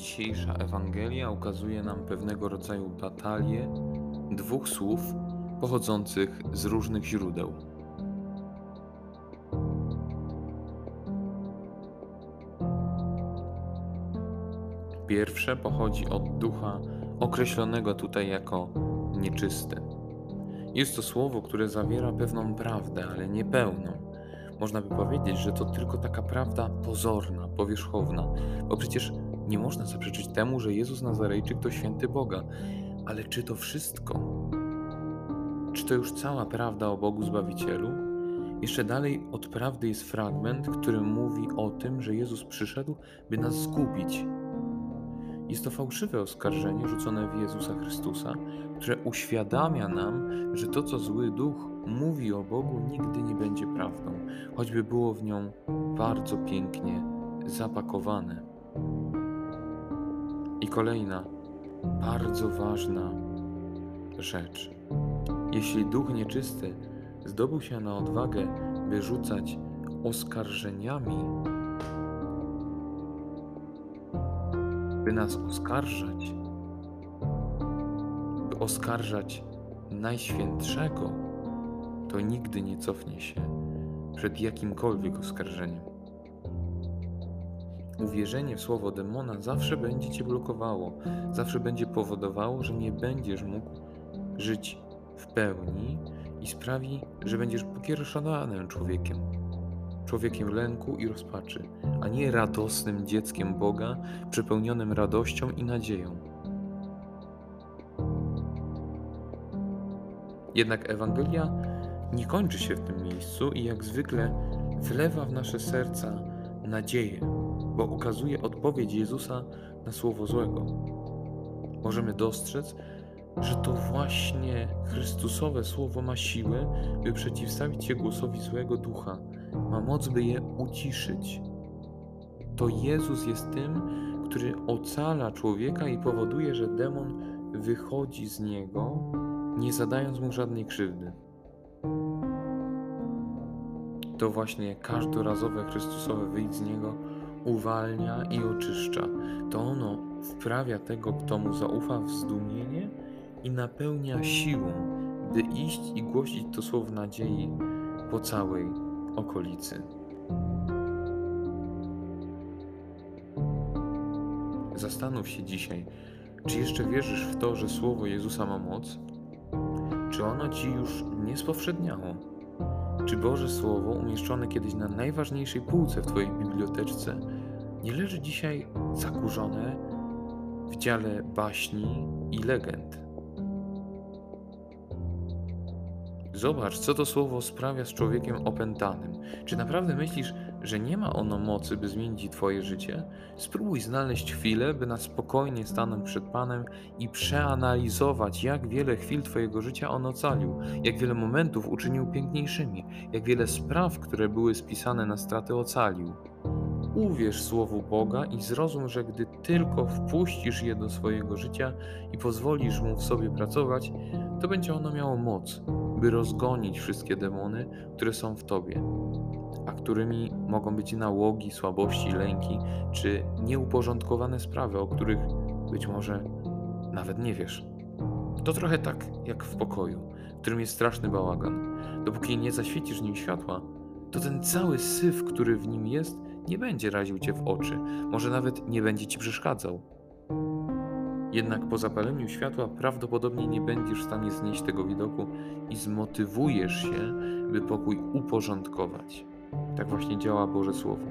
Dzisiejsza Ewangelia ukazuje nam pewnego rodzaju batalię dwóch słów pochodzących z różnych źródeł. Pierwsze pochodzi od ducha określonego tutaj jako nieczysty. Jest to słowo, które zawiera pewną prawdę, ale niepełną. Można by powiedzieć, że to tylko taka prawda pozorna, powierzchowna, bo przecież nie można zaprzeczyć temu, że Jezus Nazarejczyk to święty Boga. Ale czy to wszystko? Czy to już cała prawda o Bogu Zbawicielu? Jeszcze dalej od prawdy jest fragment, który mówi o tym, że Jezus przyszedł, by nas zgubić, jest to fałszywe oskarżenie rzucone w Jezusa Chrystusa, które uświadamia nam, że to, co zły duch mówi o Bogu, nigdy nie będzie prawdą, choćby było w nią bardzo pięknie zapakowane. I kolejna, bardzo ważna rzecz. Jeśli duch nieczysty zdobył się na odwagę, by rzucać oskarżeniami by nas oskarżać, by oskarżać Najświętszego, to nigdy nie cofnie się przed jakimkolwiek oskarżeniem. Uwierzenie w słowo demona zawsze będzie cię blokowało, zawsze będzie powodowało, że nie będziesz mógł żyć w pełni i sprawi, że będziesz pokiereszowanym człowiekiem człowiekiem lęku i rozpaczy, a nie radosnym dzieckiem Boga, przepełnionym radością i nadzieją. Jednak Ewangelia nie kończy się w tym miejscu i jak zwykle wlewa w nasze serca nadzieję, bo ukazuje odpowiedź Jezusa na słowo złego. Możemy dostrzec, że to właśnie Chrystusowe słowo ma siłę, by przeciwstawić się głosowi złego ducha, ma moc, by je uciszyć. To Jezus jest tym, który ocala człowieka i powoduje, że demon wychodzi z niego, nie zadając mu żadnej krzywdy. To właśnie każdorazowe Chrystusowe wyjść z niego uwalnia i oczyszcza. To ono wprawia tego, kto mu zaufa w zdumienie i napełnia siłą, by iść i głosić to słowo nadziei po całej okolicy. Zastanów się dzisiaj, czy jeszcze wierzysz w to, że słowo Jezusa ma moc? Czy ono ci już nie spowszedniało? Czy Boże Słowo, umieszczone kiedyś na najważniejszej półce w Twojej biblioteczce, nie leży dzisiaj zakurzone w dziale baśni i legend? Zobacz, co to słowo sprawia z człowiekiem opętanym. Czy naprawdę myślisz, że nie ma ono mocy, by zmienić Twoje życie? Spróbuj znaleźć chwilę, by na spokojnie stanąć przed Panem i przeanalizować, jak wiele chwil Twojego życia on ocalił, jak wiele momentów uczynił piękniejszymi, jak wiele spraw, które były spisane na straty, ocalił. Uwierz Słowu Boga i zrozum, że gdy tylko wpuścisz je do swojego życia i pozwolisz mu w sobie pracować, to będzie ono miało moc, by rozgonić wszystkie demony, które są w tobie, a którymi mogą być nałogi, słabości, lęki czy nieuporządkowane sprawy, o których być może nawet nie wiesz. To trochę tak jak w pokoju, w którym jest straszny bałagan. Dopóki nie zaświecisz nim światła, to ten cały syf, który w nim jest, nie będzie raził cię w oczy, może nawet nie będzie ci przeszkadzał. Jednak po zapaleniu światła prawdopodobnie nie będziesz w stanie znieść tego widoku i zmotywujesz się, by pokój uporządkować. Tak właśnie działa Boże Słowo.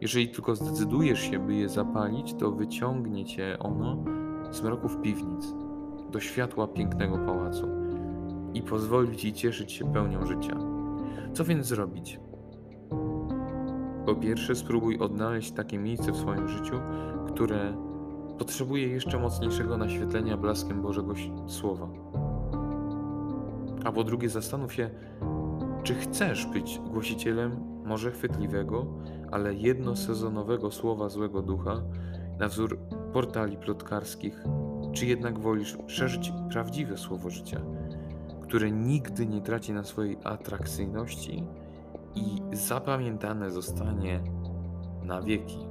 Jeżeli tylko zdecydujesz się, by je zapalić, to wyciągnie cię ono z mroków piwnic do światła pięknego pałacu i pozwoli ci cieszyć się pełnią życia. Co więc zrobić? Po pierwsze, spróbuj odnaleźć takie miejsce w swoim życiu, które potrzebuje jeszcze mocniejszego naświetlenia blaskiem Bożego Słowa. A po drugie, zastanów się, czy chcesz być głosicielem może chwytliwego, ale jednosezonowego słowa złego ducha na wzór portali plotkarskich, czy jednak wolisz szerzyć prawdziwe słowo życia, które nigdy nie traci na swojej atrakcyjności i zapamiętane zostanie na wieki.